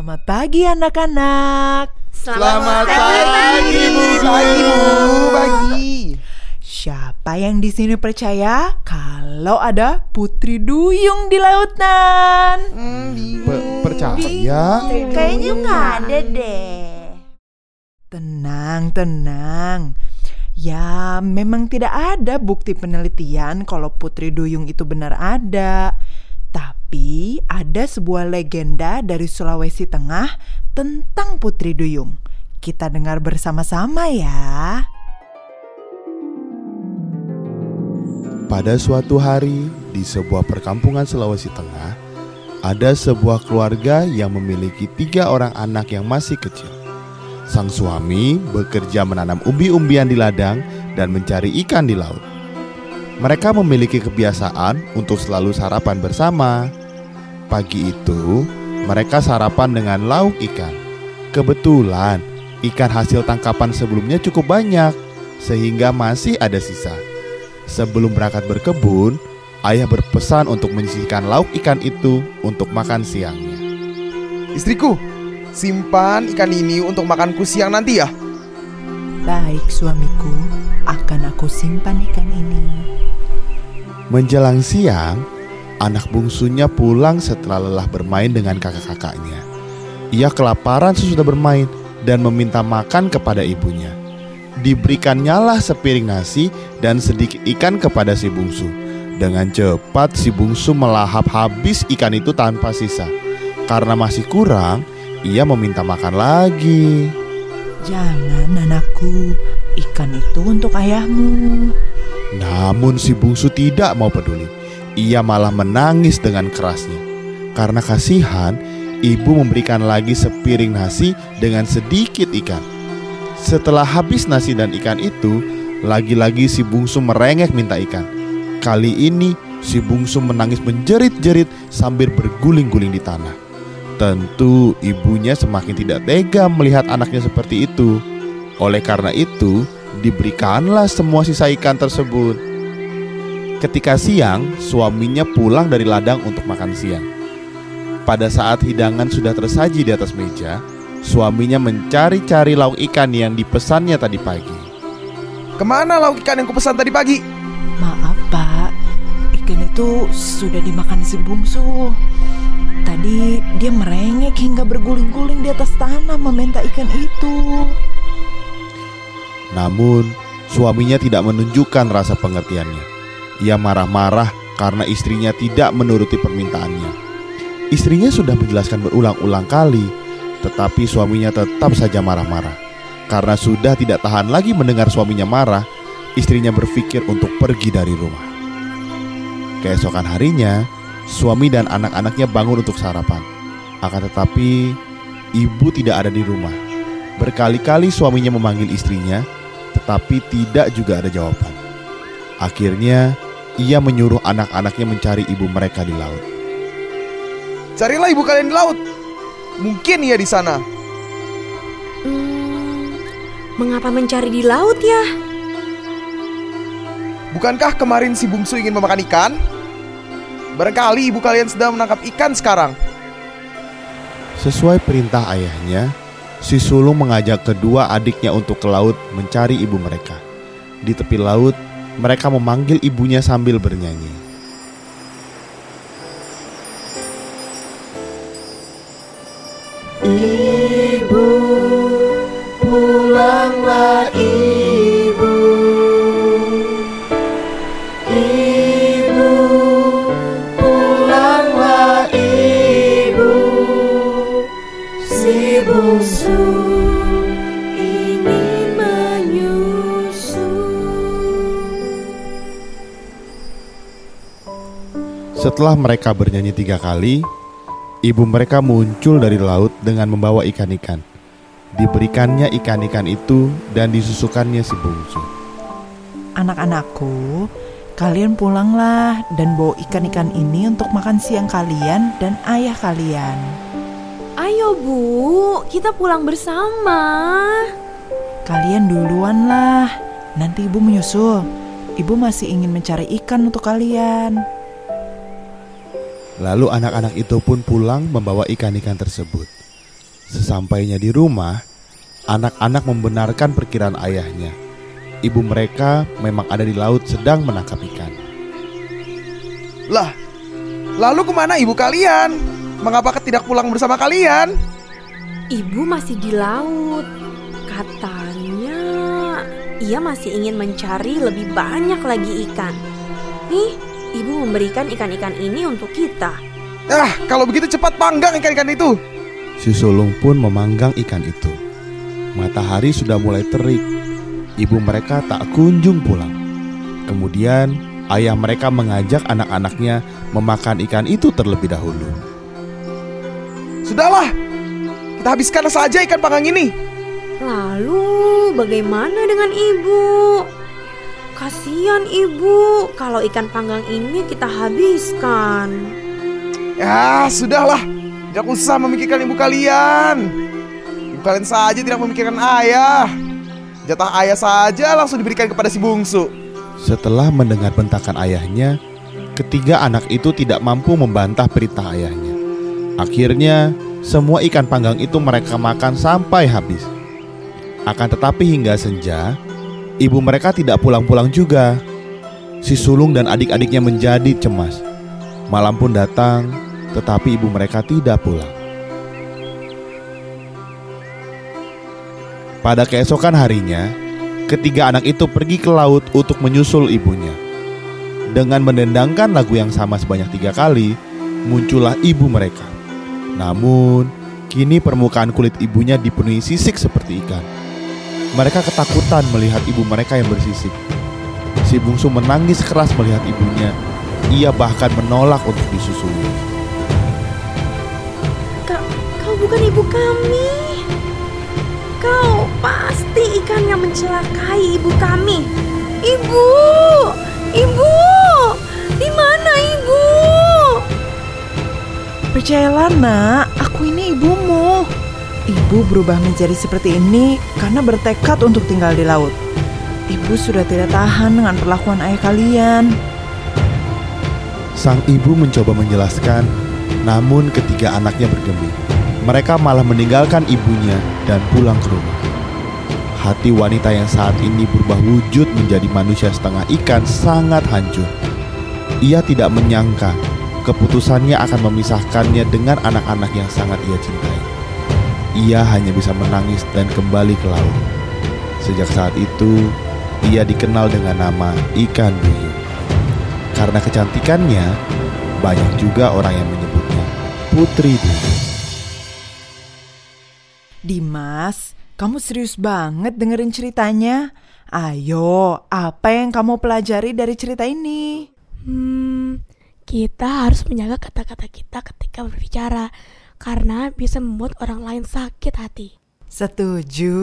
Selamat pagi anak-anak. Selamat pagi, Bu. Pagi, Bu. Pagi. Siapa yang di sini percaya kalau ada Putri Duyung di lautan? Hmm, bingung. Pe- percaya? Kayaknya nggak ada deh. Tenang, tenang. Ya, memang tidak ada bukti penelitian kalau Putri Duyung itu benar ada. Tapi ada sebuah legenda dari Sulawesi Tengah tentang Putri Duyung. Kita dengar bersama-sama ya. Pada suatu hari di sebuah perkampungan Sulawesi Tengah, ada sebuah keluarga yang memiliki tiga orang anak yang masih kecil. Sang suami bekerja menanam umbi-umbian di ladang dan mencari ikan di laut. Mereka memiliki kebiasaan untuk selalu sarapan bersama. Pagi itu, mereka sarapan dengan lauk ikan. Kebetulan, ikan hasil tangkapan sebelumnya cukup banyak, sehingga masih ada sisa. Sebelum berangkat berkebun, ayah berpesan untuk menyisihkan lauk ikan itu untuk makan siangnya. Istriku, simpan ikan ini untuk makanku siang nanti ya. Baik suamiku, akan aku simpan ikan ini. Menjelang siang, anak bungsunya pulang setelah lelah bermain dengan kakak-kakaknya. Ia kelaparan sesudah bermain dan meminta makan kepada ibunya. Diberikannya sepiring nasi dan sedikit ikan kepada si bungsu. Dengan cepat si bungsu melahap habis ikan itu tanpa sisa. Karena masih kurang, ia meminta makan lagi. Jangan anakku, ikan itu untuk ayahmu. Namun si bungsu tidak mau peduli. Ia malah menangis dengan kerasnya. Karena kasihan, ibu memberikan lagi sepiring nasi dengan sedikit ikan. Setelah habis nasi dan ikan itu, lagi-lagi si bungsu merengek minta ikan. Kali ini si bungsu menangis menjerit-jerit sambil berguling-guling di tanah. Tentu ibunya semakin tidak tega melihat anaknya seperti itu. Oleh karena itu, diberikanlah semua sisa ikan tersebut. Ketika siang, suaminya pulang dari ladang untuk makan siang. Pada saat hidangan sudah tersaji di atas meja, suaminya mencari-cari lauk ikan yang dipesannya tadi pagi. Ke mana lauk ikan yang kupesan tadi pagi? Maaf pak, ikan itu sudah dimakan si bungsu. Tadi dia merengek hingga berguling-guling di atas tanah meminta ikan itu. Namun, suaminya tidak menunjukkan rasa pengertiannya. Ia marah-marah karena istrinya tidak menuruti permintaannya. Istrinya sudah menjelaskan berulang-ulang kali, tetapi suaminya tetap saja marah-marah. Karena sudah tidak tahan lagi mendengar suaminya marah, istrinya berpikir untuk pergi dari rumah. Keesokan harinya, suami dan anak-anaknya bangun untuk sarapan. Akan tetapi, ibu tidak ada di rumah. Berkali-kali suaminya memanggil istrinya, tetapi tidak juga ada jawaban. Akhirnya, ia menyuruh anak-anaknya mencari ibu mereka di laut. Carilah ibu kalian di laut. Mungkin ia di sana. Hmm, mengapa mencari di laut ya? Bukankah kemarin si bungsu ingin memakan ikan? Barangkali ibu kalian sedang menangkap ikan sekarang. Sesuai perintah ayahnya, si sulung mengajak kedua adiknya untuk ke laut mencari ibu mereka. Di tepi laut, mereka memanggil ibunya sambil bernyanyi. Setelah mereka bernyanyi tiga kali, ibu mereka muncul dari laut dengan membawa ikan-ikan. Diberikannya ikan-ikan itu dan disusukannya si bungsu. Anak-anakku, kalian pulanglah dan bawa ikan-ikan ini untuk makan siang kalian dan ayah kalian. Ayo bu, kita pulang bersama. Kalian duluan lah, nanti ibu menyusul. Ibu masih ingin mencari ikan untuk kalian. Lalu anak-anak itu pun pulang membawa ikan-ikan tersebut. Sesampainya di rumah, anak-anak membenarkan perkiraan ayahnya. Ibu mereka memang ada di laut sedang menangkap ikan. Lah, lalu ke mana ibu kalian? Mengapa tidak pulang bersama kalian? Ibu masih di laut. Katanya ia masih ingin mencari lebih banyak lagi ikan. Nih, ibu memberikan ikan-ikan ini untuk kita. Ah, kalau begitu cepat panggang ikan-ikan itu. Si sulung pun memanggang ikan itu. Matahari sudah mulai terik. Ibu mereka tak kunjung pulang. Kemudian ayah mereka mengajak anak-anaknya memakan ikan itu terlebih dahulu. Sudahlah, kita habiskan saja ikan panggang ini. Lalu bagaimana dengan ibu? Kasihan ibu kalau ikan panggang ini kita habiskan. Ya, sudahlah. Tidak usah memikirkan ibu kalian. Ibu kalian saja tidak memikirkan ayah. Jatah ayah saja langsung diberikan kepada si bungsu. Setelah mendengar bentakan ayahnya, ketiga anak itu tidak mampu membantah perintah ayahnya. Akhirnya, semua ikan panggang itu mereka makan sampai habis. Akan tetapi hingga senja, ibu mereka tidak pulang-pulang juga. Si sulung dan adik-adiknya menjadi cemas. Malam pun datang, tetapi ibu mereka tidak pulang. Pada keesokan harinya, ketiga anak itu pergi ke laut untuk menyusul ibunya. Dengan mendendangkan lagu yang sama sebanyak tiga kali, muncullah ibu mereka. Namun, kini permukaan kulit ibunya dipenuhi sisik seperti ikan. Mereka ketakutan melihat ibu mereka yang bersisik. Si bungsu menangis keras melihat ibunya. Ia bahkan menolak untuk disusui. Kau, kau bukan ibu kami. Kau pasti ikan yang mencelakai ibu kami. Ibu, ibu, di mana ibu? Percayalah nak, aku ini ibumu. Ibu berubah menjadi seperti ini karena bertekad untuk tinggal di laut. Ibu sudah tidak tahan dengan perlakuan ayah kalian. Sang ibu mencoba menjelaskan, namun ketiga anaknya bergeming. Mereka malah meninggalkan ibunya dan pulang ke rumah. Hati wanita yang saat ini berubah wujud menjadi manusia setengah ikan sangat hancur. Ia tidak menyangka keputusannya akan memisahkannya dengan anak-anak yang sangat ia cintai. Ia hanya bisa menangis dan kembali ke laut. Sejak saat itu, ia dikenal dengan nama ikan duyung. Karena kecantikannya, banyak juga orang yang menyebutnya Putri Duyung. Dimas, kamu serius banget dengerin ceritanya? Ayo, apa yang kamu pelajari dari cerita ini? Hmm, kita harus menjaga kata-kata kita ketika berbicara karena bisa membuat orang lain sakit hati. Setuju.